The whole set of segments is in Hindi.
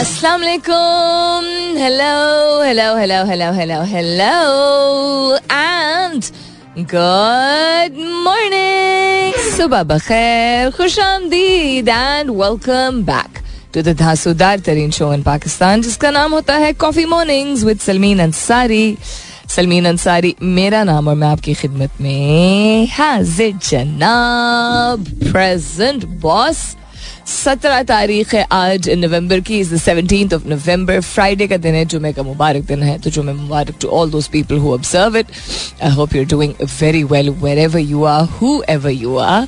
Assalamu alaikum. Hello, hello, hello, hello, hello, hello. And good morning. सुबह बखैर, खुश आमदीद and welcome back to the धांसूदार तरीन शो इन पाकिस्तान जिसका नाम होता है coffee mornings with Salmeen Ansari Salmeen Ansari मेरा नाम और मैं आपकी खिदमत में हाजिर जनाब प्रेजेंट बॉस सत्रह तारीख है आज, नवंबर की is the seventeen of November Friday का दिन है, जुमे का मुबारक दिन है तो जुमे मुबारक to all those people who observe it I hope you are doing very well wherever you are whoever you are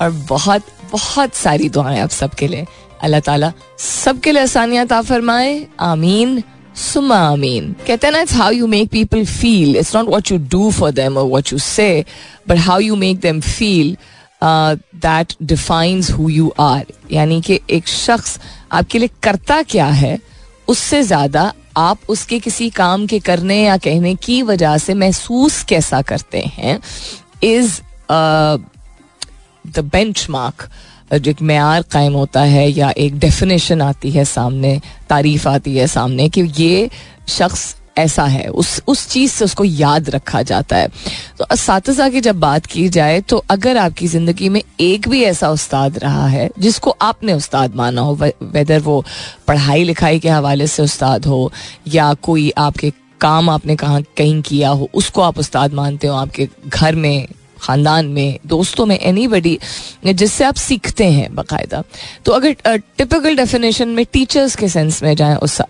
और बहुत बहुत सारी दुआएँ आप सबके लिए। अल्लाह ताला सबके लिए आसानियाँ ता फरमाए। आमीन। सुमा आमीन। कहते हैं ना it's how you make people feel it's not what you do for them और what you say but how you make them feel that defines who you are यानी कि एक शख्स आपके लिए करता क्या है, उससे ज़्यादा आप उसके किसी काम के करने या कहने की वजह से महसूस कैसा करते हैं इज़ द बेंच मार्क जो एक मैार कायम होता है या एक डेफिनेशन आती है सामने, तारीफ़ आती है सामने कि ये शख्स ऐसा है, उस उस चीज़ से उसको याद रखा जाता है। तो इस की जब बात की जाए तो अगर आपकी ज़िंदगी में एक भी ऐसा उस्ताद रहा है, जिसको आपने उस्ताद माना हो वेदर वो पढ़ाई लिखाई के हवाले से उस्ताद हो, या कोई आपके काम आपने कहा, कहीं किया हो, उसको आप उस्ताद मानते हो, आपके घर में ख़ानदान में, दोस्तों में एनी बडी जिससे आप सीखते हैं बाकायदा। तो अगर टिपिकल डेफिनेशन में टीचर्स के सेंस में जाए, उस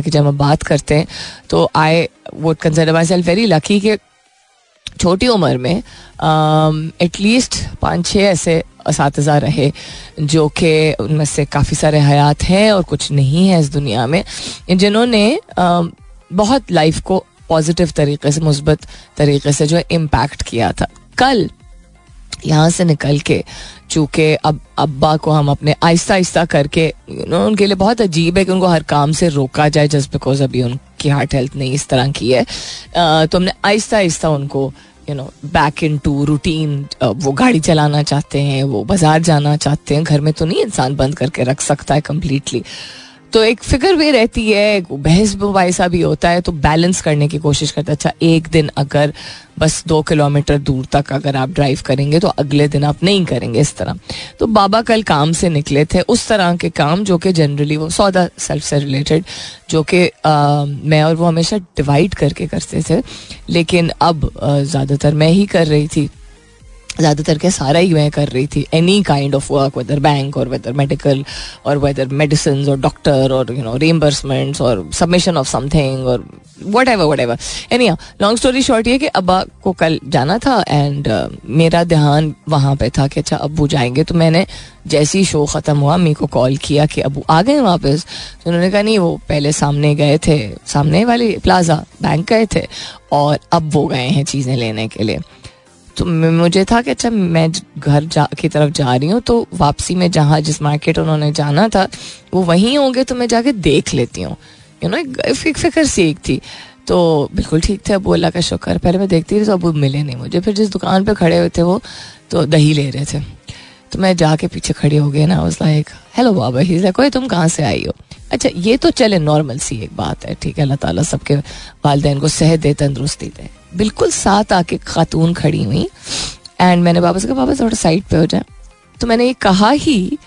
की जब हम बात करते हैं तो I would consider myself very lucky कि छोटी उम्र में एटलीस्ट पाँच छः ऐसे इस रहे, जो कि उनमें से काफ़ी सारे हयात हैं और कुछ नहीं है इस दुनिया में, जिन्होंने बहुत लाइफ को पॉजिटिव तरीके से, मुस्बत तरीके से जो है इम्पैक्ट किया था। कल यहाँ से निकल के, चूँकि अब, अब्बा को हम अपने आहिस्ता आहिस्ता करके यू नो उनके लिए बहुत अजीब है कि उनको हर काम से रोका जाए जस्ट बिकॉज़ अभी उनकी हार्ट हेल्थ नहीं इस तरह की है। तो हमने आहिस्ता आहिस्ता उनको you know back into routine वो गाड़ी चलाना चाहते हैं, वो बाज़ार जाना चाहते हैं, घर में तो नहीं इंसान बंद करके रख सकता है कम्प्लीटली तो एक फ़िक्र भी रहती है बहस वैसा भी होता है तो बैलेंस करने की कोशिश करते अच्छा एक दिन अगर बस दो किलोमीटर दूर तक अगर आप ड्राइव करेंगे तो अगले दिन आप नहीं करेंगे इस तरह। तो बाबा कल काम से निकले थे, उस तरह के काम जो कि जनरली वो सौदा सेल्फ से रिलेटेड जो कि मैं और वो हमेशा डिवाइड करके करते थे। लेकिन अब ज़्यादातर मैं ही कर रही थी। ज़्यादातर के सारा ही मैं कर रही थी। Any kind of work whether bank और वेदर मेडिकल और वेदर मेडिसिन और डॉक्टर और यू नो रिम्बर्समेंट्स और सबमिशन ऑफ़ समथिंग और whatever whatever any long story short ये कि अब्बा को कल जाना था एंड uh, मेरा ध्यान वहाँ पे था कि अच्छा अबू जाएँगे। तो मैंने जैसे ही शो ख़त्म हुआ मी को कॉल किया कि अबू आ गए वापस। तो उन्होंने कहा नहीं वो पहले सामने गए थे सामने वाले प्लाजा बैंक गए थे और अब वो गए हैं चीज़ें लेने के लिए। तो मुझे था कि अच्छा मैं घर जा, की तरफ़ जा रही हूँ तो वापसी में जहाँ जिस मार्केट उन्होंने जाना था, वो वहीं होंगे तो मैं जाके देख लेती हूँ। यू नो एक फ़िक्र सी एक थी। तो बिल्कुल ठीक थे, अबू अल्लाह का शुक्र। पहले मैं देखती थी तो अब मिले नहीं मुझे। फिर जिस दुकान पर खड़े हुए थे वो तो दही ले रहे थे। तो मैं जाके पीछे खड़ी हो गई ना उस लाइक हेलो बाबा ही लाइक कोई तुम कहाँ से आई हो? अच्छा ये तो चले नॉर्मल सी एक बात है, ठीक है, अल्लाह ताला सबके वालदेन को सेहत दे, तंदरुस्ती दे बिल्कुल साथ आके खातून खड़ी हुई एंड मैंने बाबा से कहा बाबा थोड़ा साइड पे हो जाए तो मैंने ये कहा ही,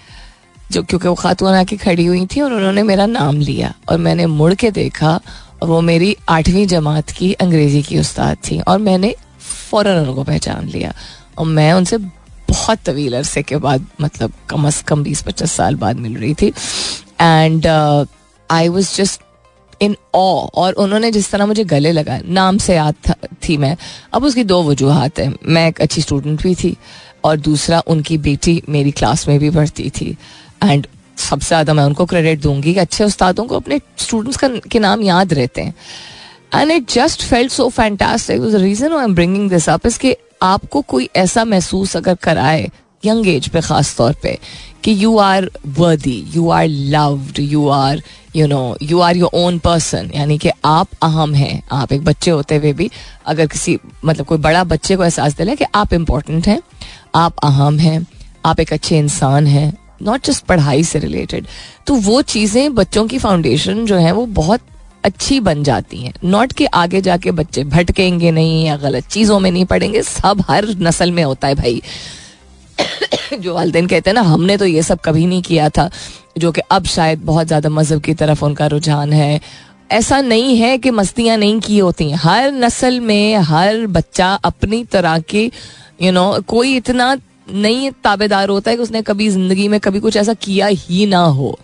जो क्योंकि वो खातून आके खड़ी हुई थी और उन्होंने मेरा नाम लिया और मैंने मुड़ के देखा और वो मेरी आठवीं जमात की अंग्रेज़ी की उस्ताद थी और मैंने फ़ौरन उनको पहचान लिया और मैं उनसे बहुत तवील अरसे के बाद मतलब कम अज़ कम बीस पच्चीस साल बाद मिल रही थी। And I was just in awe और उन्होंने जिस तरह मुझे गले लगाया नाम से याद थी मैं। अब उसकी दो वजूहत हैं। मैं एक अच्छी स्टूडेंट भी थी और दूसरा उनकी बेटी मेरी क्लास में भी पढ़ती थी। एंड सबसे ज़्यादा मैं उनको क्रेडिट दूँगी कि अच्छे उस्तादों को अपने स्टूडेंट्स का, के नाम याद रहते हैं। And it just felt so fantastic reason I am bringing this up इसके आपको कोई ऐसा महसूस अगर कराए, यंग एज पे ख़ास तौर पे, कि you are worthy you are loved you are you know you are your own person यानी कि आप अहम हैं। आप एक बच्चे होते हुए भी अगर किसी मतलब कोई बड़ा बच्चे को एहसास दिला कि आप इम्पोर्टेंट हैं, आप अहम हैं, आप एक अच्छे इंसान हैं नॉट जस्ट पढ़ाई से रिलेटेड तो वो चीज़ें बच्चों की फाउंडेशन जो है वो बहुत अच्छी बन जाती हैं। नॉट कि आगे जाके बच्चे भटकेंगे नहीं या गलत चीज़ों में नहीं पढ़ेंगे सब हर नस्ल में होता है भाई। जो वालदेन कहते हैं ना, हमने तो ये सब कभी नहीं किया था, जो कि अब शायद बहुत ज़्यादा मज़हब की तरफ़ उनका रुझान है। ऐसा नहीं है कि मस्तियाँ नहीं की होती हैं। हर नस्ल में हर बच्चा अपनी तरह के यू नो कोई इतना नहीं ताबेदार होता है कि उसने कभी ज़िंदगी में कभी कुछ ऐसा किया ही ना हो।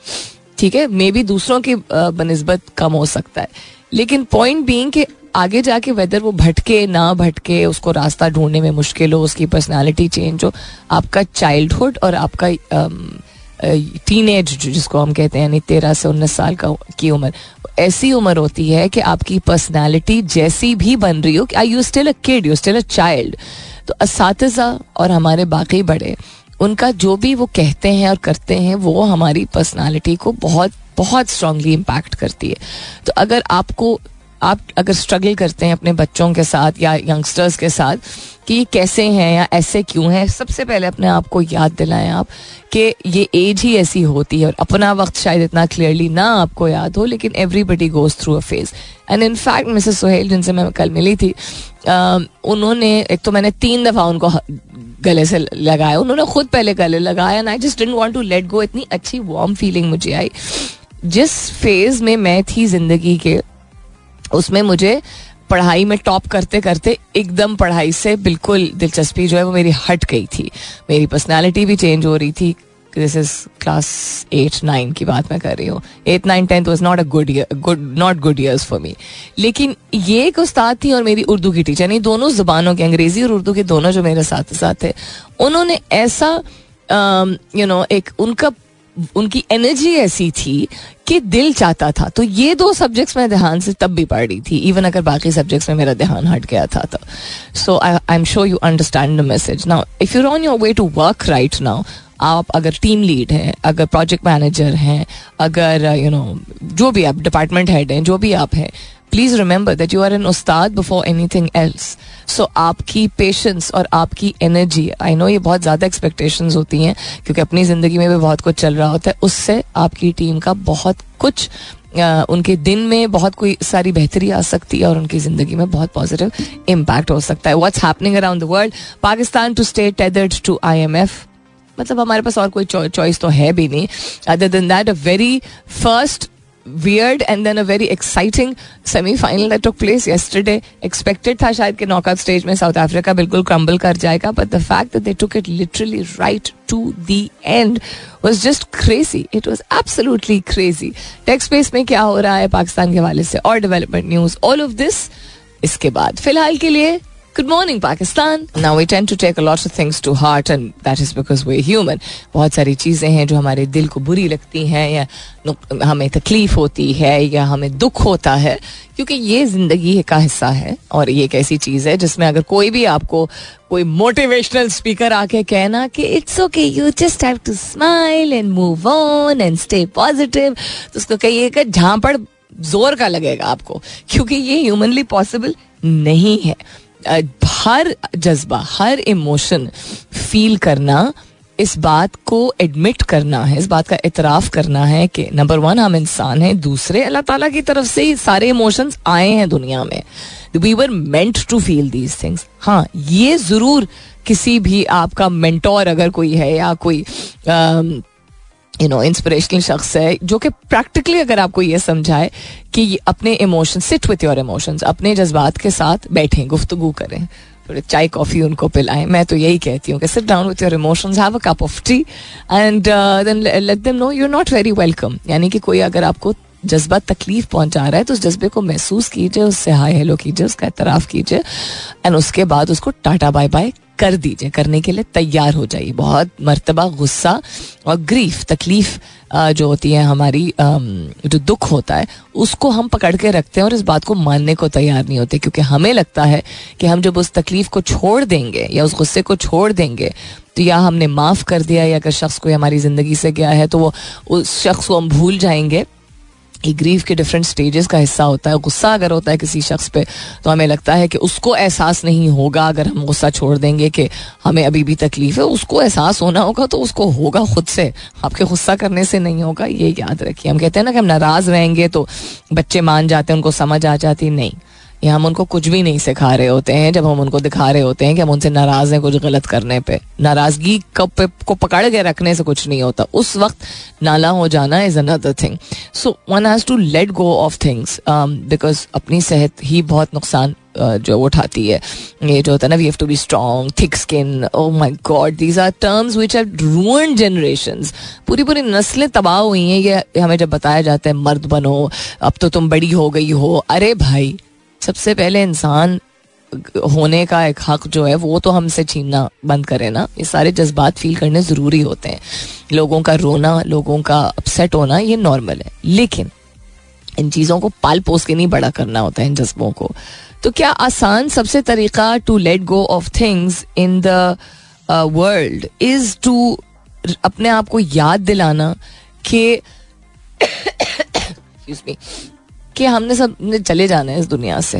ठीक है मे बी दूसरों की बनस्बत कम हो सकता है। लेकिन पॉइंट बीइंग कि आगे जाके वेदर वो भटके, ना भटके, उसको रास्ता ढूँढने में मुश्किल हो, उसकी पर्सनालिटी चेंज हो, आपका चाइल्डहुड और आपका टीन एज जिसको हम कहते हैं, यानी तेरह से उन्नीस साल का की उम्र, ऐसी उम्र होती है कि आपकी पर्सनालिटी जैसी भी बन रही हो कि I you still a kid you still a child तो इस और हमारे बाकी बड़े उनका जो भी वो कहते हैं और करते हैं, वो हमारी पर्सनालिटी को बहुत बहुत स्ट्रांगली इम्पैक्ट करती है। तो अगर आपको आप अगर स्ट्रगल करते हैं अपने बच्चों के साथ या यंगस्टर्स के साथ कि ये कैसे हैं या ऐसे क्यों हैं सबसे पहले अपने आप को याद दिलाएँ आप कि ये एज ही ऐसी होती है और अपना वक्त शायद इतना क्लियरली ना आपको याद हो लेकिन everybody goes through a phase and in fact Mrs Sohail जिनसे मैं कल मिली थी आ, उन्होंने एक तो मैंने तीन दफ़ा उनको गले से लगाया उन्होंने खुद पहले गले लगाया and I just didn't want to let go इतनी अच्छी वार्म फीलिंग मुझे आई। जिस फ़ेज़ में मैं थी ज़िंदगी के उसमें मुझे पढ़ाई में टॉप करते करते एकदम पढ़ाई से बिल्कुल दिलचस्पी जो है वो मेरी हट गई थी। मेरी पर्सनैलिटी भी चेंज हो रही थी। This is class eight nine की बात मैं कर रही हूँ। Eight nine tenth was not a good good not good years for me लेकिन ये एक उस्ताद थी और मेरी उर्दू की टीचर नहीं दोनों जुबानों के अंग्रेज़ी और उर्दू के दोनों जो मेरे साथ साथ थे उन्होंने ऐसा यू um, नो एक उनका उनकी एनर्जी ऐसी थी कि दिल चाहता था। तो ये दो सब्जेक्ट्स मैं ध्यान से तब भी पढ़ रही थी इवन अगर बाकी सब्जेक्ट्स में मेरा ध्यान हट गया था तो। So I am sure you understand the message now if you on your way to work right now आप अगर टीम लीड हैं अगर प्रोजेक्ट मैनेजर हैं अगर यू uh, नो know, जो भी आप डिपार्टमेंट हेड हैं जो भी आप हैं please remember that you are an Ustad before anything else so आपकी पेशेंस और आपकी एनर्जी आई नो ये बहुत ज़्यादा एक्सपेक्टेशन होती हैं, क्योंकि अपनी ज़िंदगी में भी बहुत कुछ चल रहा होता है, उससे आपकी टीम का बहुत कुछ उनके दिन में बहुत कोई सारी बेहतरी आ सकती है और उनकी ज़िंदगी में बहुत पॉजिटिव इम्पैक्ट हो सकता है। What's happening around the world Pakistan to stay tethered to IMF मतलब हमारे पास और कोई चॉइस तो है भी नहीं other than that a very first weird and then a very exciting semi-final that took place yesterday. Expected था शायद कि नॉकआउट स्टेज में साउथ अफ्रीका बिल्कुल क्रम्बल कर जाएगा but the fact that they took it literally right to the end was just crazy it was absolutely crazy take space में क्या हो रहा है पाकिस्तान के हवाले से? और development news all of this इसके बाद. फ़िलहाल के लिए good morning Pakistan now we tend to take lot of things to heart and that is because we human बहुत सारी चीज़ें हैं जो हमारे दिल को बुरी लगती हैं, या हमें तकलीफ़ होती है, या हमें दुख होता है, क्योंकि ये ज़िंदगी का हिस्सा है, और ये एक ऐसी चीज़ है जिसमें अगर कोई भी आपको कोई मोटिवेशनल स्पीकर आके कहना कि it's okay you just have to smile and move on and stay positive तो उसको कहिएगा झांपड़ ज़ोर का लगेगा आपको, क्योंकि ये ह्यूमनली पॉसिबल नहीं है। हर जज्बा, हर इमोशन फील करना, इस बात को एडमिट करना है, इस बात का इतराफ करना है कि नंबर वन हम इंसान हैं, दूसरे, अल्लाह ताला की तरफ़ से ही सारे इमोशंस आए हैं दुनिया में। We were meant to feel these things हाँ ये ज़रूर किसी भी आपका मेंटोर अगर कोई है या कोई यू नो इंस्पिरेशनल शख्स है जो कि प्रैक्टिकली अगर आपको ये समझाए कि अपने emotion sit with your emotions अपने जज्बात के साथ बैठें गुफ्तगु करें थोड़े चाय कॉफ़ी उनको पिलाएँ मैं तो यही कहती हूँ कि sit down with your emotions have a cup of tea and then let them know you not very welcome यानी कि कोई अगर आपको जज्बा तकलीफ़ पहुँचा रहा है तो उस जज्बे को महसूस कीजिए उससे हाय हेलो कीजिए उसका एतराफ़ कीजिए एंड उसके बाद उसको टाटा बाय बाय कर दीजिए, करने के लिए तैयार हो जाइए। बहुत मरतबा, गुस्सा और ग्रीफ तकलीफ़ जो होती है हमारी जो दुख होता है, उसको हम पकड़ के रखते हैं और इस बात को मानने को तैयार नहीं होते, क्योंकि हमें लगता है कि हम जब उस तकलीफ़ को छोड़ देंगे या उस गुस्से को छोड़ देंगे तो या हमने माफ़ कर दिया या अगर शख्स कोई हमारी ज़िंदगी से गया है तो वो उस शख्स को हम भूल जाएँगे। ये ग्रीफ के डिफरेंट स्टेजेस का हिस्सा होता है, गुस्सा अगर होता है किसी शख्स पे तो हमें लगता है कि उसको एहसास नहीं होगा, अगर हम गुस्सा छोड़ देंगे कि हमें अभी भी तकलीफ़ है, उसको एहसास होना होगा तो उसको होगा खुद से। आपके गुस्सा करने से नहीं होगा, ये याद रखिए। हम कहते हैं ना कि हम नाराज़ रहेंगे तो बच्चे मान जाते हैं, उनको समझ आ जाती नहीं। या हम उनको कुछ भी नहीं सिखा रहे होते हैं जब हम उनको दिखा रहे होते हैं कि हम उनसे नाराज़ हैं कुछ गलत करने पे। नाराज़गी को पकड़ के रखने से कुछ नहीं होता। उस वक्त नाला हो जाना is another thing so one has to let go of things because अपनी सेहत ही बहुत नुकसान uh, जो उठाती है। ये जो होता है ना we have to be strong thick skin oh my god these are terms which have ruined generations पूरी पूरी नस्लें तबाह हुई हैं ये हमें जब बताया जाता है मर्द बनो अब तो तुम बड़ी हो गई हो। अरे भाई सबसे पहले इंसान होने का एक हक जो है, वो तो हमसे छीनना बंद करे ना। ये सारे जज्बात फील करने ज़रूरी होते हैं। लोगों का रोना, लोगों का अपसेट होना, ये नॉर्मल है। लेकिन इन चीज़ों को पाल पोस के नहीं बड़ा करना होता है इन जज्बों को। तो क्या आसान सबसे तरीका to let go of things in the world is to अपने आप को याद दिलाना कि कि हमने सबने चले जाना है इस दुनिया से।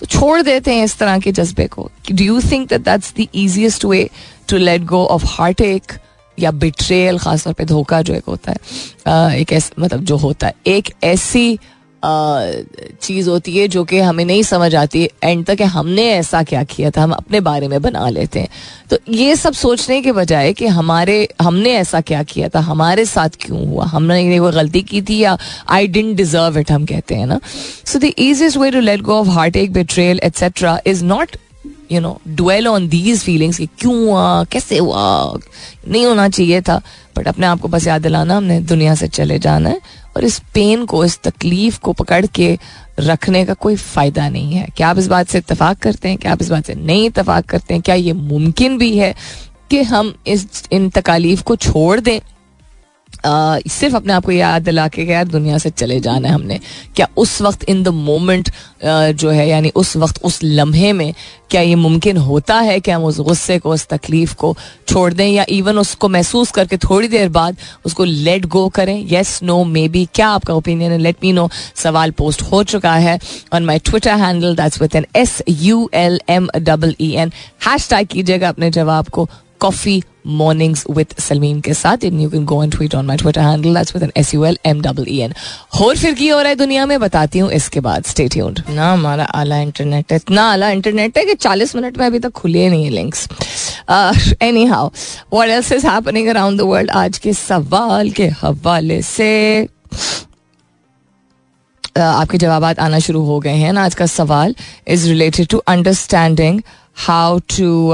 तो छोड़ देते हैं इस तरह के जज्बे को। Do you think that that's the easiest way to let go of heartache या बिट्रेल खासतौर पे धोखा जो एक होता है एक ऐसा मतलब जो होता है, एक ऐसी चीज़ होती है जो कि हमें नहीं समझ आती। एंड तक हमने ऐसा क्या किया था, हम अपने बारे में बना लेते हैं। तो ये सब सोचने के बजाय कि हमारे, हमने ऐसा क्या किया था, हमारे साथ क्यों हुआ? हमने कोई गलती की थी या आई डेंट डिजर्व इट हम कहते हैं ना? So the easiest way to let go of heartache betrayal etcetera is not you know dwell on these feelings कि क्यों हुआ, कैसे हुआ? नहीं होना चाहिए था। बट अपने आप को बस याद दिलाना, हमने दुनिया से चले जाना है। और इस पेन को, इस तकलीफ़ को पकड़ के रखने का कोई फ़ायदा नहीं है। क्या आप इस बात से इतफाक करते हैं? क्या आप इस बात से नहीं इतफाक करते हैं? क्या ये मुमकिन भी है कि हम इस, इन तकालीफ को छोड़ दें? सिर्फ़ अपने आप को याद दिला के यार, दुनिया से चले जाना है हमने। क्या उस वक्त इन द मोमेंट जो है, यानी उस वक्त, उस लम्हे में क्या ये मुमकिन होता है कि हम उस गुस्से को, उस तकलीफ़ को छोड़ दें या इवन उसको महसूस करके थोड़ी देर बाद उसको लेट गो करें? येस नो मे बी क्या आपका ओपिनियन है? लेट मी नो सवाल पोस्ट हो चुका है on my Twitter handle that's with N S U L M double E N hashtag कीजिएगा अपने जवाब को। कॉफ़ी मॉर्निंग्स विद सलमीन के साथ. And you can go and tweet on my Twitter handle that's with N S U L M double E N और फिर की हो रहा है दुनिया में, बताती हूँ इसके बाद. स्टे ट्यून्ड ना, हमारा आला इंटरनेट है. इतना आला इंटरनेट है कि 40 मिनट में अभी तक खुले नहीं है links anyhow what else is happening around the world आज के सवाल के हवाले से आपके जवाब आना शुरू हो गए हैं. ना, आज का सवाल is related to understanding how to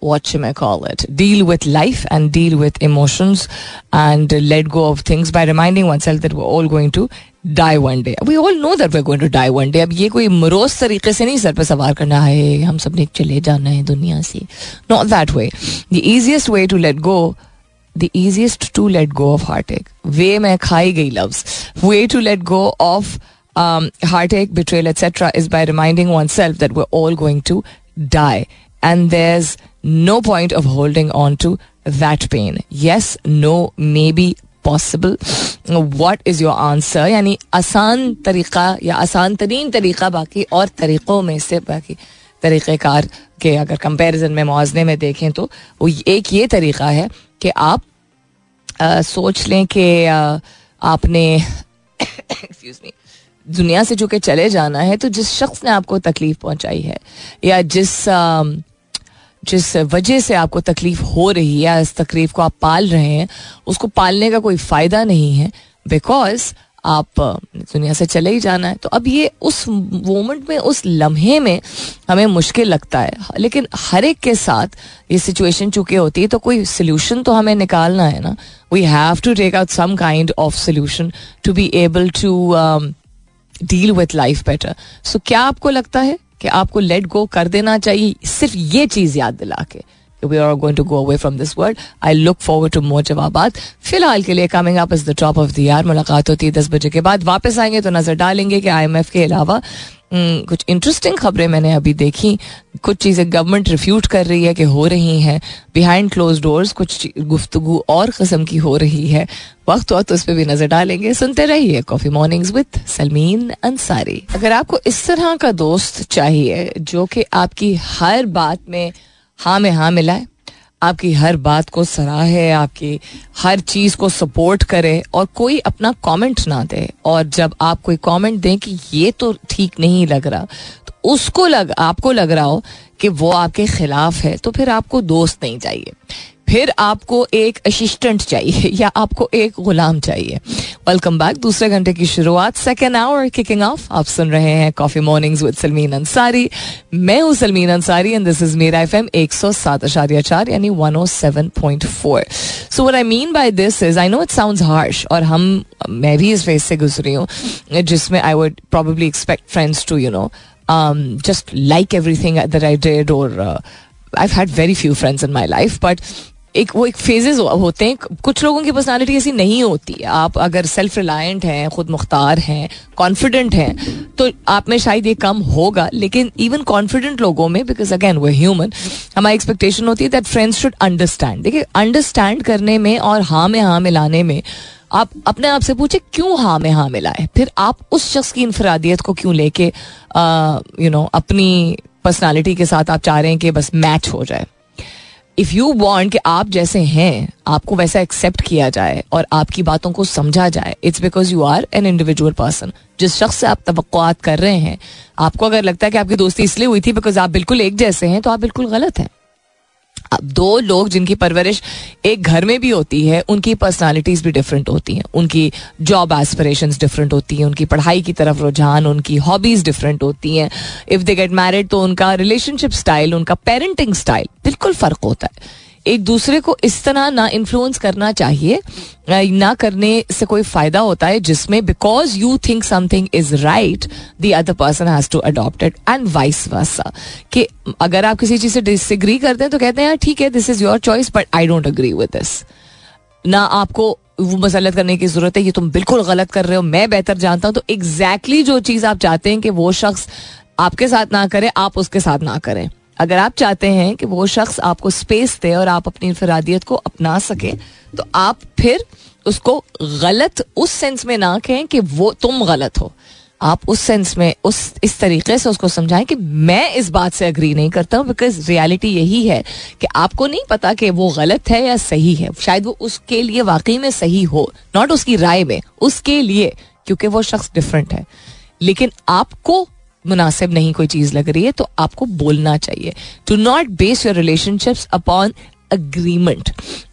what should I call it? Deal with life and deal with emotions and let go of things by reminding oneself that we're all going to die one day. We all know that we're going to die one day. अब ये कोई मरोज तरीके से नहीं सर पे सवार करना है हम सब ने चले जाना है दुनिया से Not that way. The easiest way to let go the easiest to let go of heartache. Way में खाई गई loves. Way to let go of um, heartache, betrayal, etc. is by reminding oneself that we're all going to die. And there's no point of holding on to that pain. Yes, no, maybe possible what is your answer यानी आसान तरीका या आसान तरीन तरीका बाकी और तरीक़ों में से बाकी तरीक़ेकार के अगर कंपैरिजन में मुआजने में देखें तो वो एक ये तरीका है कि आप आ, सोच लें कि आपने एक्सक्यूज मी दुनिया से जो कि चले जाना है तो जिस शख्स ने आपको तकलीफ़ पहुंचाई है या जिस आ, जिस वजह से आपको तकलीफ़ हो रही है, इस तकलीफ़ को आप पाल रहे हैं, उसको पालने का कोई फ़ायदा नहीं है बिकॉज़ आप दुनिया से चले ही जाना है। तो अब ये उस मोमेंट में, उस लम्हे में हमें मुश्किल लगता है। लेकिन हर एक के साथ ये सिचुएशन चुकी होती है तो कोई सोल्यूशन तो हमें निकालना है ना? We have to take out some kind of solution to be able to deal with life better so क्या आपको लगता है? कि आपको लेट गो कर देना चाहिए। सिर्फ़ ये चीज़ याद दिला के we are going to go away from this world. I look forward to more जवाबात फ़िलहाल के लिए coming up is the top of the यार मुलाकात होती है दस बजे के बाद। वापस आएँगे तो नज़र डालेंगे कि आईएमएफ के अलावा कुछ इंटरेस्टिंग खबरें मैंने अभी देखी। कुछ चीज़ें गवर्नमेंट रिफ्यूट कर रही है कि हो रही हैं। बिहाइंड क्लोज डोर्स कुछ गुफ्तगु और कस्म की हो रही है। वक्त वक्त उस पर भी नज़र डालेंगे। सुनते रहिए coffee mornings with Salmeen Ansari अगर आपको इस तरह का दोस्त चाहिए जो कि आपकी हर बात में हाँ में हाँ मिलाए आपकी हर बात को सराहे, आपकी हर चीज़ को सपोर्ट करे और कोई अपना कमेंट ना दे। और जब आप कोई कमेंट दें कि ये तो ठीक नहीं लग रहा तो उसको लग, आपको लग रहा हो कि वो आपके खिलाफ है तो फिर आपको दोस्त नहीं चाहिए। फिर आपको एक असिस्टेंट चाहिए, या आपको एक गुलाम चाहिए। वेलकम बैक दूसरे घंटे की शुरुआत। सेकेंड आवर किकिंग ऑफ़ आप सुन रहे हैं coffee mornings with Salmeen Ansari मैं हूँ Salmeen Ansari and this is मेरा एफ़ एम एक सौ सात आशार्य चार, यानी one O seven point four so what I mean by this is I know it sound harsh और हम, मैं भी इस फ़ेज़ से गुजरी हूँ, जिसमें I would probably expect friends to you know just like everything that I did और I had very few friends in my life but एक, वो एक फेजेस होते हैं, कुछ लोगों की पर्सनालिटी ऐसी नहीं होती। आप अगर सेल्फ रिलायंट हैं, खुद मुख्तार हैं कॉन्फिडेंट हैं तो आप में शायद ये कम होगा, लेकिन इवन कॉन्फिडेंट लोगों में बिकॉज़ अगेन वो ह्यूमन हमारी एक्सपेक्टेशन होती है दैट फ्रेंड्स शुड अंडरस्टैंड देखिए अंडरस्टैंड करने में और हाँ में हाँ मिलाने में, आप अपने आप से पूछे क्यों हाँ में हाँ मिलाए? फिर आप उस शख्स की इनफरादियत को क्यों लेके यू नो अपनी पर्सनालिटी के साथ आप चाह रहे हैं कि बस मैच हो जाए? इफ़ यू वॉन्ट कि आप जैसे हैं, आपको वैसा एक्सेप्ट किया जाए और आपकी बातों को समझा जाए it's because you are an individual person जिस शख्स से आप तो कर रहे हैं, आपको अगर लगता है कि आपकी दोस्ती इसलिए हुई थी बिकॉज़ आप बिल्कुल एक जैसे हैं तो आप बिल्कुल गलत हैं। दो लोग जिनकी परवरिश एक घर में भी होती है, उनकी पर्सनालिटीज भी डिफरेंट होती हैं। उनकी जॉब एस्पिरेशंस डिफरेंट होती हैं, उनकी पढ़ाई की तरफ़ रुझान, उनकी हॉबीज डिफरेंट होती हैं। इफ़ दे गेट मैरिड तो उनका रिलेशनशिप स्टाइल उनका पेरेंटिंग स्टाइल बिल्कुल फ़र्क होता है। एक दूसरे को इस तरह ना इन्फ्लुएंस करना चाहिए ना करने से कोई फ़ायदा होता है जिसमें because you think something is right the other person has to adopt it and vice versa कि अगर आप किसी चीज़ से डिसग्री करते हैं तो कहते हैं, यार, ठीक है this is your choice but I don't agree with this ना आपको वो मसलत करने की ज़रूरत है, ये तुम बिल्कुल गलत कर रहे हो, मैं बेहतर जानता हूँ। तो एग्जैक्टली exactly जो चीज़ आप चाहते हैं कि वो शख्स आपके साथ ना करे, आप उसके साथ ना करें। अगर आप चाहते हैं कि वो शख्स आपको स्पेस दे और आप अपनी इनफरादियत को अपना सके तो आप फिर उसको गलत उस सेंस में ना कहें कि वो तुम गलत हो। आप उस सेंस में, उस, इस तरीके से उसको समझाएँ कि मैं इस बात से अग्री नहीं करता हूँ बिकॉज़ रियलिटी यही है कि आपको नहीं पता कि वो गलत है या सही है। शायद वो उसके लिए वाकई में सही हो नॉट उसकी राय में, उसके लिए, क्योंकि वो शख्स डिफरेंट है। लेकिन आपको मुनासिब नहीं कोई चीज़ लग रही है तो आपको बोलना चाहिए। To not base your relationships upon agreement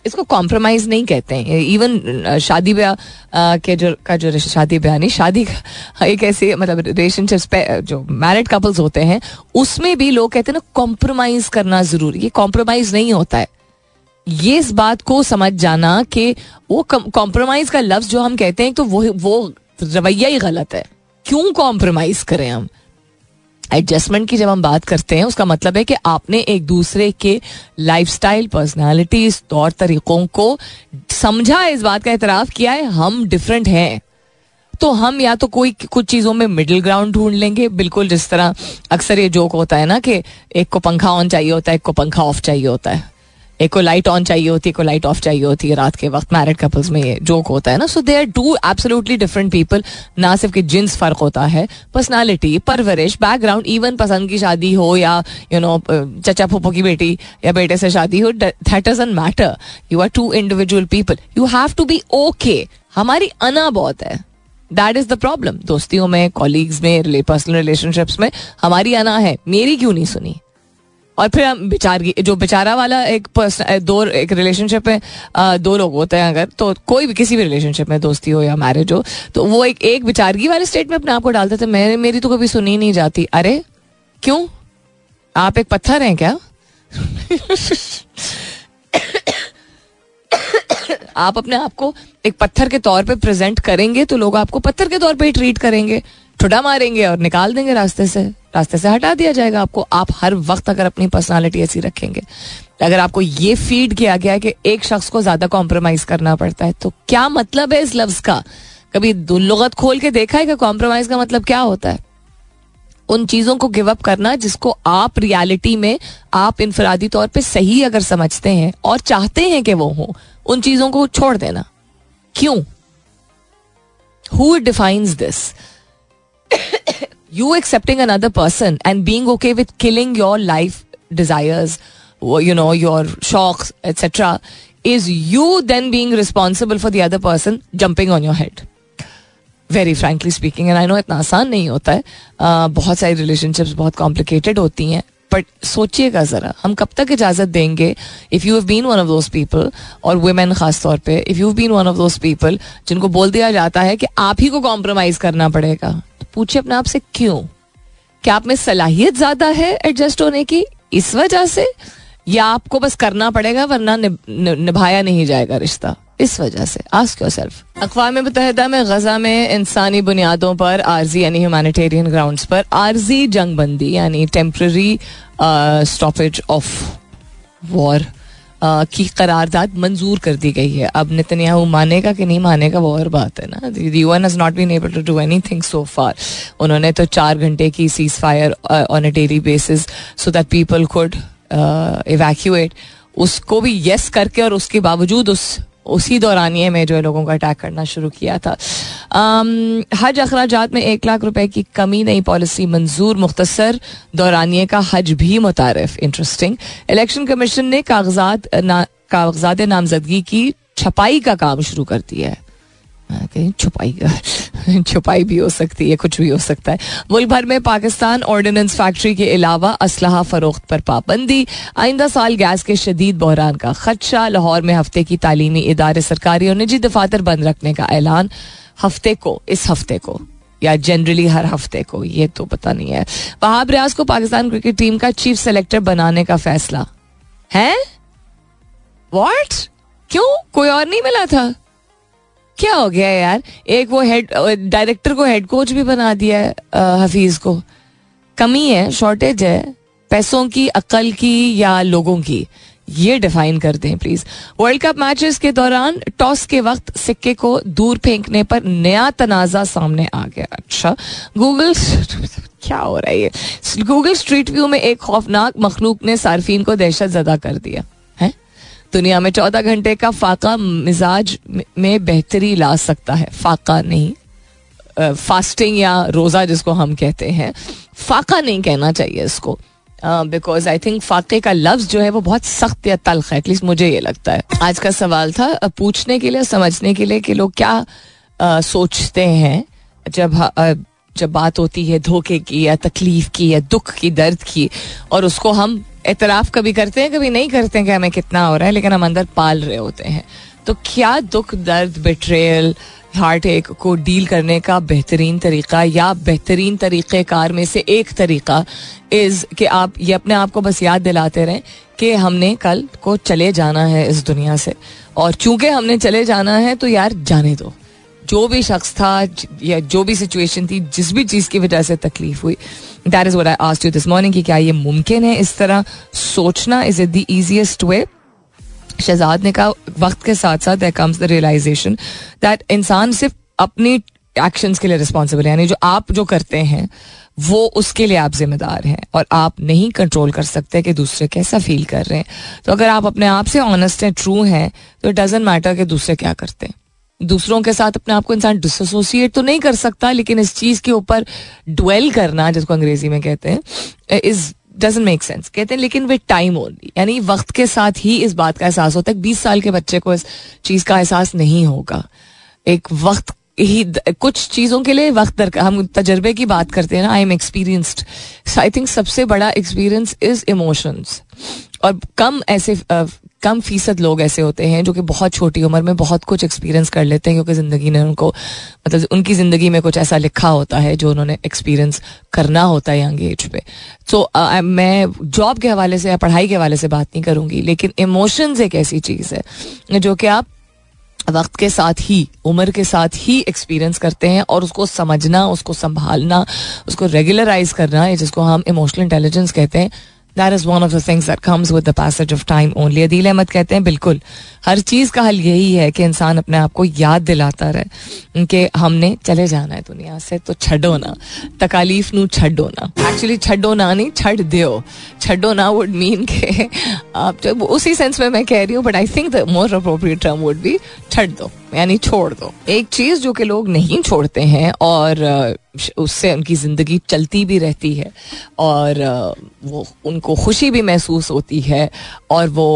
इसको कॉम्प्रोमाइज नहीं कहते हैं। इवन शादी ब्याह के जो, का जो शादी ब्याह नहीं, शादी का एक ऐसे मतलब रिलेशनशिप्स पे जो मैरिड कपल्स होते हैं, उसमें भी लोग कहते हैं ना कॉम्प्रोमाइज करना ज़रूरी। ये कॉम्प्रोमाइज नहीं होता है। ये इस बात को समझ जाना कि वो कॉम्प्रोमाइज का लफ्ज जो हम कहते हैं तो वो वो रवैया ही गलत है। क्यों कॉम्प्रोमाइज करें हम? एडजस्टमेंट की जब हम बात करते हैं, उसका मतलब है कि आपने एक दूसरे के लाइफ स्टाइल पर्सनैलिटीज तौर तरीकों को समझा, इस बात का एतराफ किया है, हम डिफरेंट हैं। तो हम या तो कोई, कुछ चीज़ों में मिडिल ग्राउंड ढूंढ लेंगे। बिल्कुल जिस तरह अक्सर ये जोक होता है ना कि एक को पंखा ऑन चाहिए होता है, एक को पंखा ऑफ़ चाहिए होता है। एक को लाइट ऑन चाहिए होती है को लाइट ऑफ़ चाहिए होती है रात के वक्त। मैरिड कपल्स में ये जोक होता है ना? So they are two absolutely different people ना सिर्फ़ कि जिन्स फ़र्क होता है पर्सनालिटी परवरिश बैकग्राउंड इवन पसंद की शादी हो या यू नो चचा फूफो की बेटी या बेटे से शादी हो that doesn't matter you are two individual people you have to be okay हमारी अना बहुत है। दैट इज़ द प्रॉब्लम दोस्तियों में कॉलीग्स में पर्सनल रिलेशनशिप्स में हमारी अना है। मेरी क्यों नहीं सुनी? और फिर हम बेचार जो बेचारा वाला एक पर्सन दो एक रिलेशनशिप में दो लोग होते हैं अगर तो कोई भी किसी भी रिलेशनशिप में दोस्ती हो या मैरिज हो तो वो एक एक बेचारगी वाले स्टेट में अपने आप को डालते थे। मेरे मेरी तो कभी सुनी नहीं जाती। अरे, क्यों? आप एक पत्थर हैं क्या? आप अपने आप को एक पत्थर के तौर पे प्रेजेंट करेंगे तो लोग आपको पत्थर के तौर पे ही ट्रीट करेंगे। ठुडा मारेंगे और निकाल देंगे रास्ते से। रास्ते से हटा दिया जाएगा आपको। आप हर वक्त अगर अपनी पर्सनालिटी ऐसी रखेंगे, अगर आपको ये फ़ीड किया गया है कि एक शख्स को ज़्यादा कॉम्प्रोमाइज करना पड़ता है तो क्या मतलब है इस लफ्ज का? कभी लगत खोल के देखा है कि कॉम्प्रोमाइज का मतलब क्या होता है? उन चीज़ों को गिव अप करना जिसको आप रियलिटी में, आप इनफरादी तौर पे सही अगर समझते हैं और चाहते हैं कि वो हो, उन चीज़ों को छोड़ देना। क्यों? Who defines this you accepting another person and being okay with killing your life desires you know your shock etcetera is you then being responsible for the other person jumping on your head very frankly speaking and I know इतना आसान नहीं होता है बहुत सारी रिलेशनशिप्स बहुत कॉम्प्लिकेटेड होती हैं बट सोचिएगा ज़रा, हम कब तक इजाज़त देंगे? If you have been one of those people और वुमेन खास तौर पे if you been one of those people जिनको बोल दिया जाता है कि आप ही को कॉम्प्रोमाइज़ करना पड़ेगा तो पूछिए अपने आप से क्यों? क्या आप में सलाहियत ज़्यादा है एडजस्ट होने की इस वजह से? या आपको बस करना पड़ेगा वरना निभाया नहीं जाएगा रिश्ता? इस वजह से। आस्क योर सेल्फ अकवा मुतहदा में गजा में इंसानी बुनियादों पर आर्जी यानी ह्यूमानिटेरियन ग्राउंड पर आर्जी जंग बंदी यानी टेम्प्ररी स्टॉपेज ऑफ़ वॉर की करारदाद मंजूर कर दी गई है। अब नितनिया मानेगा कि नहीं मानेगा वो और बात है ना। UN has not been able to do anything so far उन्होंने तो चार घंटे की ceasefire on a daily basis so that people could evacuate उसको भी यस करके और उसके बावजूद उस उसी दौरानिए में जो है लोगों को अटैक करना शुरू किया था। हज अखराज में एक लाख रुपए की कमी नई पॉलिसी मंजूर मुख्तसर दौरानिए का हज भी मुतारफ। इंटरेस्टिंग इलेक्शन कमीशन ने कागजात ना, कागजात नामजदगी की छपाई का काम शुरू कर दिया है। छुपाई छुपाई भी हो सकती है, कुछ भी हो सकता है। मुल्क भर में पाकिस्तान ऑर्डिनेंस फैक्ट्री के अलावा असलाह फरोख्त पर पाबंदी। आइंदा साल गैस के शदीद बहरान का खदशा। लाहौर में हफ़्ते की तालीमी इदारे सरकारी और निजी दफातर बंद रखने का ऐलान। हफ़्ते को, इस हफ़्ते को, या जनरली हर हफ़्ते को, ये तो पता नहीं है। वहाब रियाज को पाकिस्तान क्रिकेट टीम का चीफ सेलेक्टर बनाने का फैसला। है? वॉट क्यों? कोई और नहीं मिला था? क्या हो गया यार? एक वो हेड डायरेक्टर को हेड कोच भी बना दिया है हफीज को। कमी है शॉर्टेज है, पैसों की, अकल की या लोगों की? ये डिफाइन कर दें प्लीज़ वर्ल्ड कप मैचेस के दौरान टॉस के वक्त सिक्के को दूर फेंकने पर नया तनाजा सामने आ गया। अच्छा गूगल क्या हो रहा है गूगल स्ट्रीट व्यू में एक खौफनाक मखलूक ने सार्फिन को दहशत जदा कर दिया। दुनिया में चौदह घंटे का फाका मिजाज में बेहतरी ला सकता है। फाका नहीं फास्टिंग या रोज़ा जिसको हम कहते हैं फाका नहीं कहना चाहिए इसको। बिकॉज़ आई थिंक फाके का लफ्ज जो है वो बहुत सख्त या तलख है एटलीस्ट मुझे ये लगता है। आज का सवाल था पूछने के लिए समझने के लिए कि लोग क्या आ, सोचते हैं जब आ, जब बात होती है धोखे की या तकलीफ़ की या दुख की दर्द की और उसको हम एतराफ़ कभी करते हैं, कभी नहीं करते हैं कि हमें कितना हो रहा है, लेकिन हम अंदर पाल रहे होते हैं। तो क्या दुख, दर्द बिट्रेयल हार्ट एक को डील करने का बेहतरीन तरीका या बेहतरीन तरीक़े कार में से एक तरीका इज़ कि आप ये अपने आप को बस याद दिलाते रहें कि हमने कल को चले जाना है इस दुनिया से। और चूँकि हमने चले जाना है तो यार जाने दो। जो भी शख्स था या जो भी सिचुएशन थी, जिस भी चीज़ की वजह से तकलीफ़ हुई that is what I asked you this morning कि क्या ये मुमकिन है इस तरह सोचना? Is it the easiest way Shehzad ने कहा, वक्त के साथ साथ that comes the realisation that इंसान सिर्फ़ अपनी एक्शंस के लिए रिस्पॉन्सिबल यानी जो आप जो करते हैं, वो उसके लिए आप जिम्मेदार हैं और आप नहीं कंट्रोल कर सकते कि दूसरे कैसा फील कर रहे हैं। तो अगर आप अपने आप से ऑनेस्ट हैं ट्रू हैं तो इट डजेंट मैटर कि दूसरे क्या करते हैं। दूसरों के साथ अपने आप को इंसान डिसोसिएट तो नहीं कर सकता, लेकिन इस चीज़ के ऊपर ड्वेल करना, जिसको अंग्रेज़ी में कहते हैं इज़ डजेंट मेक सेंस कहते हैं, लेकिन विद टाइम ओनली यानी वक्त के साथ ही इस बात का एहसास होता है बीस साल के बच्चे को इस चीज़ का एहसास नहीं होगा। एक वक्त ही कुछ चीज़ों के लिए वक्त दरकार हम तजर्बे की बात करते हैं ना I am experienced I think सबसे बड़ा एक्सपीरियंस इज़ इमोशंस और कम ऐसे कम फ़ीसद लोग ऐसे होते हैं जो कि बहुत छोटी उम्र में बहुत कुछ एक्सपीरियंस कर लेते हैं क्योंकि ज़िंदगी ने उनको मतलब उनकी ज़िंदगी में कुछ ऐसा लिखा होता है जो उन्होंने एक्सपीरियंस करना होता है यंग एज पे। सो so, मैं जॉब के हवाले से या पढ़ाई के हवाले से बात नहीं करूँगी लेकिन इमोशंस एक ऐसी चीज़ है जो कि आप वक्त के साथ ही उम्र के साथ ही एक्सपीरियंस करते हैं और उसको समझना उसको संभालना उसको रेगुलराइज करना जिसको हम इमोशनल इंटेलिजेंस कहते हैं that is one of the things that comes with the passage of time only Adeel Ahmed कहते हैं, बिल्कुल, हर चीज़ का हल यही है कि इंसान अपने आप को याद दिलाता रहे, कि हमने चले जाना है दुनिया से तो छड़ो ना, तकालीफ नू छो ना। एक्चुअली छड़ो ना नहीं, छड़ दो छो ना वुड मीन के आप जब उसी सेंस में मैं कह रही हूँ but I think the more appropriate term would be छड़ दो। यानी छोड़ दो। एक चीज़ जो कि लोग नहीं छोड़ते हैं और उससे उनकी ज़िंदगी चलती भी रहती है और वो, उनको खुशी भी महसूस होती है और वो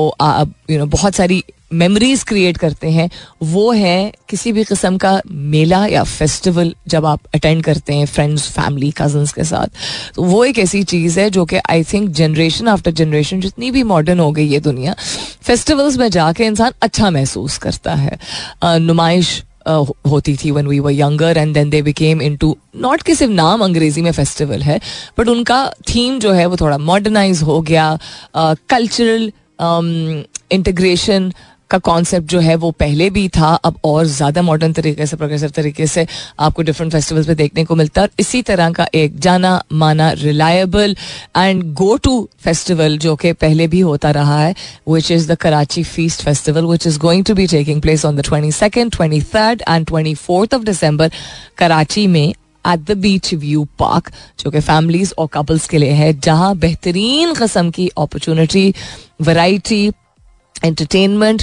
यू नो बहुत सारी मेमोरीज क्रिएट करते हैं, वो है किसी भी किस्म का मेला या फेस्टिवल जब आप अटेंड करते हैं फ्रेंड्स फैमिली कजन्स के साथ। तो वो एक ऐसी चीज़ है जो कि I think generation after generation जितनी भी मॉडर्न हो गई है दुनिया फेस्टिवल्स में जाके इंसान अच्छा महसूस करता है। नुमाइश होती थी when we were younger and then they became into not कि सिर्फ़ नाम अंग्रेज़ी में फेस्टिवल है बट उनका थीम जो है वो थोड़ा मॉडर्नाइज हो गया। कल्चरल इंटीग्रेशन का कॉन्सेप्ट जो है वो पहले भी था, अब और ज़्यादा मॉडर्न तरीके से प्रोग्रेसिव तरीके से आपको डिफरेंट फेस्टिवल्स पे देखने को मिलता है। और इसी तरह का एक जाना माना reliable and go to festival जो कि पहले भी होता रहा है which is the Karachi feast festival which is going to be taking place on the twenty second twenty third and twenty fourth of December Karachi में at the beach view park जो कि फैमिलीज़ और कपल्स के लिए है, जहाँ बेहतरीन कस्म की opportunity variety entertainment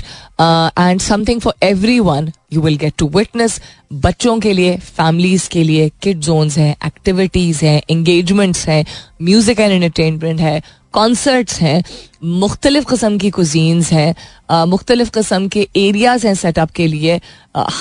and something for everyone you will get to witness बच्चों के लिए फैमिलीज़ के लिए किड जोन्स हैं एक्टिविटीज़ हैं इंगेजमेंट्स हैं म्यूज़िक एंड एंटरटेनमेंट है कॉन्सर्ट्स हैं, मुख्तलिफ़ कस्म की कुजीन्स हैं मुख्तलिफ़ कस्म के एरियाज़ हैं सेटअप के लिए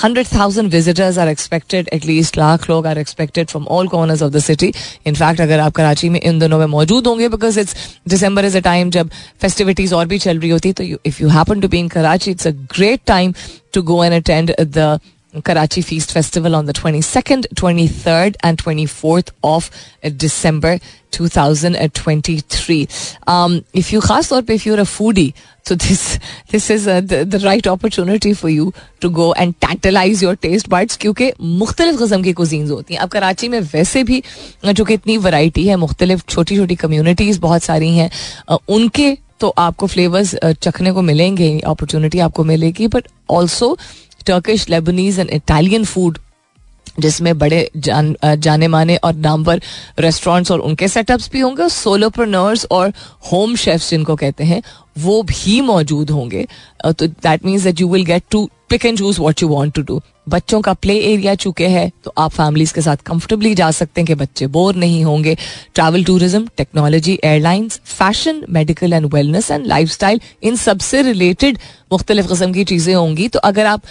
hundred thousand visitors are expected at least lakh लोग are expected from all corners of the city in fact अगर आप कराची में इन दिनों में मौजूद होंगे because it's December is a time जब फेस्टिविटीज और भी चल रही होती तो if you happen to be in Karachi it's a great time to go and attend the Karachi feast festival on the twenty second twenty third and twenty fourth of December two thousand and twenty three if you खास तौर पर if your a foodie तो this this is the right opportunity for you to go and tantalize your taste buds क्योंकि मुख्तलिफ़ कस्म की कुजीन्स होती हैं अब कराची में वैसे भी जो कि इतनी वराइटी है मुख्तलिफ़ छोटी छोटी कम्यूनिटीज़ बहुत सारी हैं उनके तो आपको फ्लेवर्स चखने को मिलेंगे अपॉर्चुनिटी आपको मिलेगी but also Turkish Lebanese and Italian food जिसमें बड़े जान, जाने माने और नामवर रेस्टोरेंट्स और उनके सेटअप्स भी होंगे सोलोप्रनर्स और होम शेफ्स जिनको कहते हैं वो भी मौजूद होंगे। तो that means that you will get to pick and choose what you want to do बच्चों का प्ले एरिया चुके हैं तो आप फैमिलीज़ के साथ कंफर्टेबली जा सकते हैं कि बच्चे बोर नहीं होंगे। Travel tourism technology airlines fashion medical and wellness and life इन सबसे रिलेटेड मुख्तलिफ़ किस्म की चीज़ें होंगी। तो अगर आप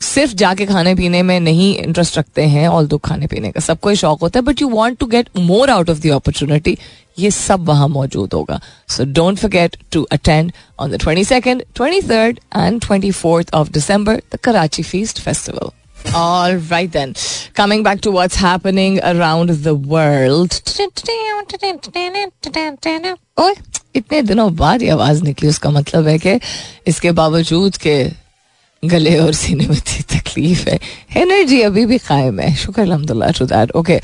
सिर्फ़ जाके खाने पीने में नहीं इंटरेस्ट रखते हैं ऑल दो खाने पीने का सबको शौक होता है but you want to get more out of the opportunity ये सब वहाँ मौजूद होगा so don't forget to attend on the twenty second twenty third and twenty fourth of December the Karachi feast festival All right then. Coming back to what's happening around the world. ओए, इतने दिनों बाद ये आवाज़ निकली, उसका मतलब है कि इसके बावजूद के गले और सीने में थी तकलीफ़ है एनर्जी अभी भी कायम है शुक्र अलहमदिल्ला to that okay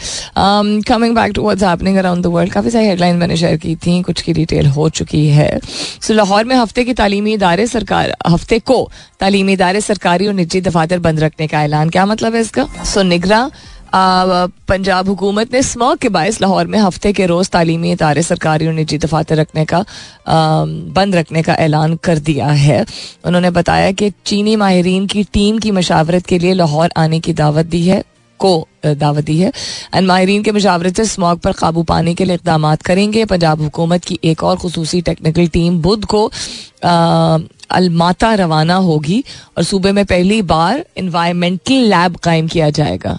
coming back to what's happening around the world काफ़ी सारी हेडलाइन मैंने शेयर की थी कुछ की डिटेल हो चुकी है सो so, लाहौर में हफ़्ते की तालीमी इदारे सरकार हफ़्ते को तालीमी इदारे सरकारी और निजी दफातर बंद रखने का ऐलान क्या मतलब है इसका सो so, निगरा पंजाब हुकूमत ने स्मॉग के बायस लाहौर में हफ़्ते के रोज़ तालीमी इदारे सरकारी और निजी दफातर रखने का बंद रखने का ऐलान कर दिया है। उन्होंने बताया कि चीनी माहरीन की टीम की मशावरत के लिए लाहौर आने की दावत दी है, को दावत दी है। एंड माहरीन के मशावरत से स्मॉग पर काबू पाने के लिए इकदाम करेंगे। पंजाब हुकूमत की एक और खसूसी टेक्निकल टीम बुध को अलमाता रवाना होगी और सूबे में पहली बार इन्वायरमेंटल लैब कायम किया जाएगा।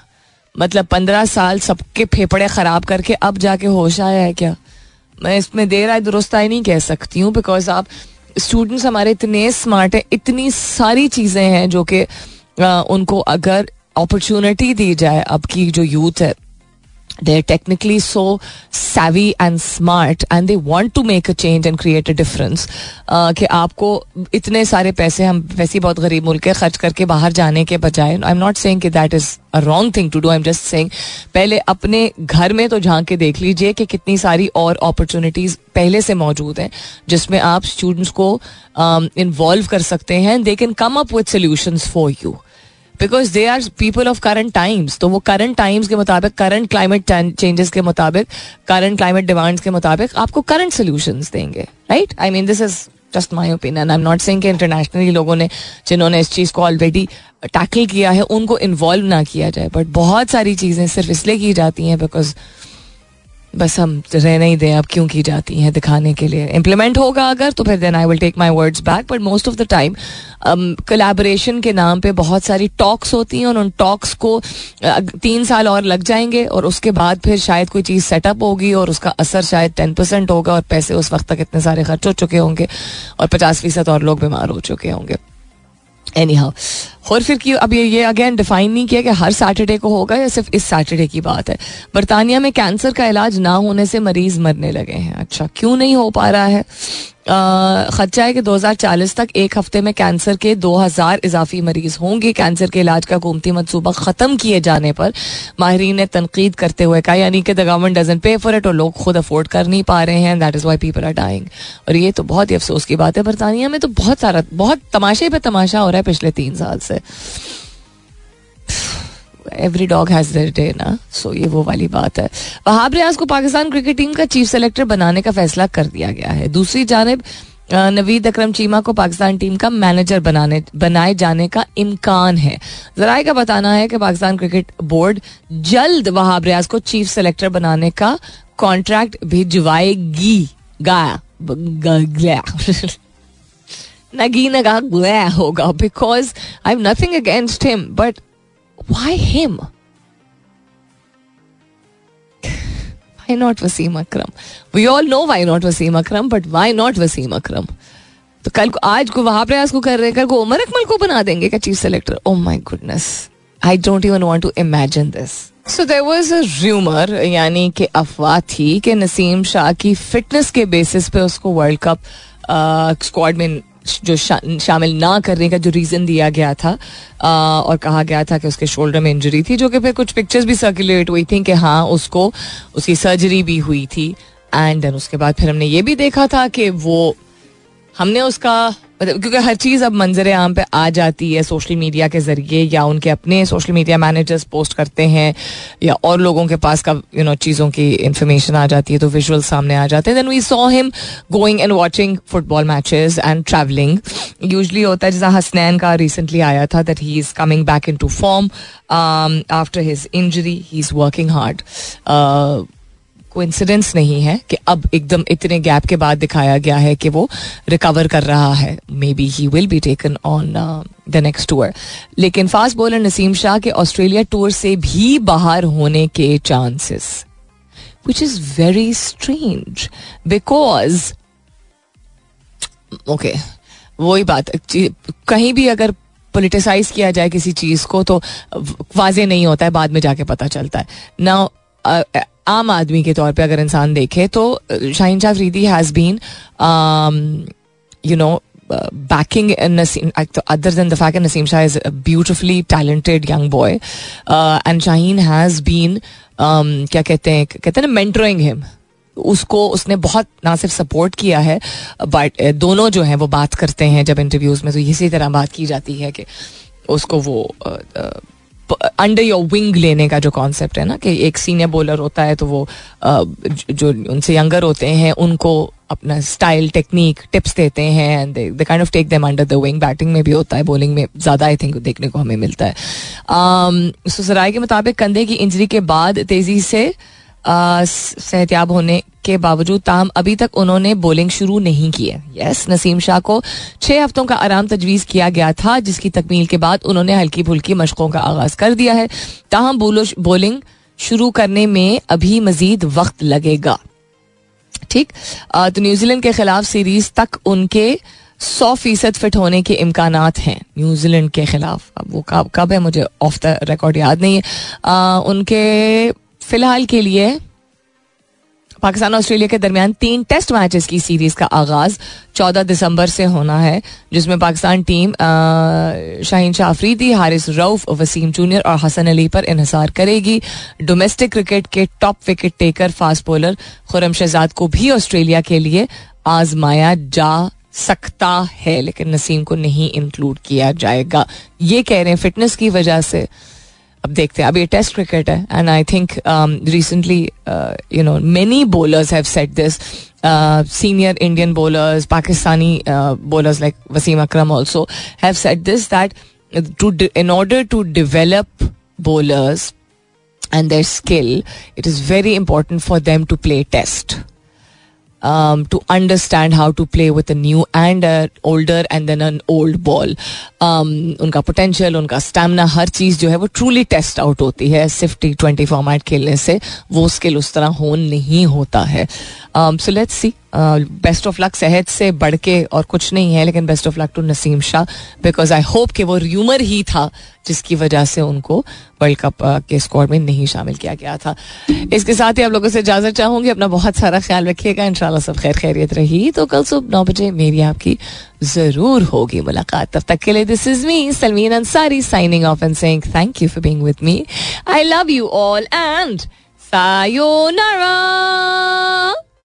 मतलब पंद्रह साल सबके फेफड़े खराब करके अब जाके होश आया है क्या? मैं इसमें देर आए दुरुस्त नहीं कह सकती हूँ बिकॉज़ आप स्टूडेंट्स हमारे इतने स्मार्ट हैं, इतनी सारी चीज़ें हैं जो कि उनको अगर अपॉर्चुनिटी दी जाए, अब की जो यूथ है they're technically so savvy and smart and they want to make a change and create a difference uh, कि आपको इतने सारे पैसे हम वैसे बहुत गरीब मुल्क है खर्च करके बाहर जाने के बजाय आई एम नॉट सेइंग कि that is a wrong thing to do I am just saying पहले अपने घर में तो झाँक के देख लीजिए कि कितनी सारी और अपॉर्चुनिटीज़ पहले से मौजूद हैं जिसमें आप स्टूडेंट्स को इन्वॉल्व um, कर सकते हैं they can come up with solutions for you because they are people of current times तो वो करंट टाइम्स के मुताबिक करंट क्लाइमेट चेंजेस के मुताबिक करंट क्लाइमेट डिमांड्स के मुताबिक आपको करंट सोल्यूशन देंगे right I mean this is just my opinion I am not saying कि इंटरनेशनली लोगों ने, जिन्होंने इस चीज़ को ऑलरेडी टैकल किया है, उनको इन्वॉल्व ना किया जाए बट बहुत सारी चीज़ें सिर्फ़ इसलिए की जाती हैं बिकॉज़ बस हम रहने ही दें, अब क्यों की जाती हैं दिखाने के लिए। इम्प्लीमेंट होगा अगर तो फिर then I will take my words back but most of the time collaboration के नाम पे बहुत सारी टॉक्स होती हैं, और उन टॉक्स को तीन साल और लग जाएँगे, और उसके बाद फिर शायद कोई चीज़ सेटअप होगी, और उसका असर शायद टेन परसेंट होगा, और पैसे उस वक्त तक इतने सारे खर्च हो चुके होंगे, और पचास फ़ीसद और लोग बीमार हो चुके होंगे। एनी हाउ और फिर की अब ये ये अगेन डिफाइन नहीं किया कि हर सैटरडे को होगा या सिर्फ़ इस सैटरडे की बात है। बरतानिया में कैंसर का इलाज ना होने से मरीज़ मरने लगे हैं। अच्छा क्यों नहीं हो पा रहा है? खर्चा है कि 2040 तक एक हफ़्ते में कैंसर के 2000 इजाफी मरीज़ होंगे। कैंसर के इलाज का हुकूमती मनसूबा ख़त्म किए जाने पर माहरीन ने तनकीद करते हुए कहा, यानी कि the government doesn't pay for it और लोग खुद अफोर्ड कर नहीं पा रहे हैं। That is why people are dying और ये तो बहुत ही अफसोस की बात है। बरतानिया में तो बहुत सारा, बहुत तमाशे पर तमाशा हो रहा है पिछले तीन साल से। एवरी डॉग हैज़ डे ना? सो ये वो वाली बात है। वहाब रियाज को पाकिस्तान क्रिकेट टीम का चीफ सेलेक्टर बनाने का फैसला कर दिया गया है। दूसरी जानब नवीद अक्रम चीमा को पाकिस्तान टीम का मैनेजर बनाने, बनाए जाने का इम्कान है। जराए का बताना है कि पाकिस्तान क्रिकेट बोर्ड जल्द वहाब रियाज को चीफ सेलेक्टर बनाने का कॉन्ट्रैक्ट भिजवाएगी। गाया। नगी नगा होगा because I have nothing against him but Why him? why not Wasim Akram? We all know why not Wasim Akram, but why not Wasim Akram? तो कल को आज को वहाँ प्रयास को कर रहे कल को उमर अकमल को बना देंगे का chief selector oh my goodness I don't even want to imagine this so there was a rumour यानी कि अफवाह थी कि नसीम शाह की फिटनेस के बेसिस पे उसको वर्ल्ड कप स्क्वाड में जो शा, शामिल ना करने का जो रीज़न दिया गया था आ, और कहा गया था कि उसके शोल्डर में इंजरी थी जो कि फिर कुछ पिक्चर्स भी सर्कुलेट हुई थी कि हाँ उसको उसकी सर्जरी भी हुई थी। एंड देन उसके बाद फिर हमने ये भी देखा था कि वो हमने उसका मतलब क्योंकि हर चीज़ अब मंजर आम पे आ जाती है सोशल मीडिया के ज़रिए, या उनके अपने सोशल मीडिया मैनेजर्स पोस्ट करते हैं, या और लोगों के पास का यू नो चीज़ों की इन्फॉर्मेशन आ जाती है तो विजुअल सामने आ जाते हैं। Then we saw him going and watching football matches and travelling usually होता है, जैसा हसनैन का रिसेंटली आया था that he is coming back into form after his injury he is working hard coincidence नहीं है कि अब एकदम इतने गैप के बाद दिखाया गया है कि वो रिकवर कर रहा है। Maybe he will be taken on the next tour लेकिन फास्ट बॉलर नसीम शाह के ऑस्ट्रेलिया टूर से भी बाहर होने के chances which is very strange because okay वही बात कहीं भी अगर पोलिटिसाइज किया जाए किसी चीज़ को तो वाजे नहीं होता है, बाद में जाके पता चलता है। ना आम आदमी के तौर पे अगर इंसान देखे तो Shaheen Shah Afridi has been you know backing Naseem other than the Naseem Shah is a beautifully talented young boy and Shaheen has been क्या कहते हैं कहते हैं ना मेंटरिंग हिम उसको, उसने बहुत ना सिर्फ़ सपोर्ट किया है बट uh, दोनों जो हैं वो बात करते हैं जब इंटरव्यूज़ में तो इसी तरह बात की जाती है कि उसको वो uh, uh, under your wing लेने का जो कॉन्सेप्ट है ना, कि एक सीनियर बॉलर होता है तो वो जो उनसे यंगर होते हैं, उनको अपना स्टाइल टेक्निक टिप्स देते हैं and they kind of take them under the wing batting में भी होता है बॉलिंग में ज़्यादा आई थिंक देखने को हमें मिलता है। सराय के मुताबिक कंधे की इंजरी के बाद तेज़ी से सेहतियाब होने के बावजूद ताहम अभी तक उन्होंने बोलिंग शुरू नहीं की है। यस नसीम शाह को छह हफ्तों का आराम तजवीज़ किया गया था जिसकी तकमील के बाद उन्होंने हल्की फुल्की मशकों का आगाज़ कर दिया है। ताहम बोलिंग शुरू करने में अभी मजीद वक्त लगेगा। ठीक? तो न्यूजीलैंड के खिलाफ सीरीज़ तक उनके सौ फ़ीसद फिट होने के इम्कान हैं। न्यूजीलैंड के खिलाफ। अब वो कब कब है मुझे ऑफ़ द रिकॉर्ड याद नहीं है। आ, उनके फ़िलहाल के लिए पाकिस्तान ऑस्ट्रेलिया के दरमियान तीन टेस्ट मैचेस की सीरीज़ का आगाज़ 14 दिसंबर से होना है, जिसमें पाकिस्तान टीम शाहीन शाह अफरीदी, हारिस रऊफ, वसीम जूनियर और हसन अली पर इहसार करेगी। डोमेस्टिक क्रिकेट के top wicket taker, fast bowler Khurram Shahzad को भी ऑस्ट्रेलिया के लिए आजमाया जा सकता है, लेकिन नसीम को नहीं इंक्लूड किया जाएगा। ये कह रहे हैं फिटनेस की वजह से। अब देखते हैं अब ये टेस्ट क्रिकेट है and I think recently you know many bowlers have set this senior Indian bowlers Pakistani bowlers like Wasim Akram also have set this that to in order to develop bowlers and their skill, it is very important for them to play test. Um, to understand how to play with a new and an older and then an old ball. Um, उनका पोटेंशियल उनका स्टेमिना हर चीज़ जो है वो ट्रूली टेस्ट आउट होती है सिर्फ़ टी ट्वेंटी फॉर्मेट खेलने से वो स्किल उस तरह होन नहीं होता है so let's see best of luck सेहत से बढ़ के और कुछ नहीं है लेकिन best of luck to Naseem Shah because I hope कि वो र्यूमर ही था जिसकी वजह से उनको वर्ल्ड कप के स्कोर में नहीं शामिल किया गया था इसके साथ ही आप लोगों से इजाज़त चाहूँगी अपना बहुत सारा ख्याल रखिएगा इन सब खैर खैरियत रही तो कल सुबह नौ बजे मेरी आपकी ज़रूर होगी मुलाकात तब तक के लिए this is me Salmeen Ansari signing off and saying thank you for being with me I love you all and sayonara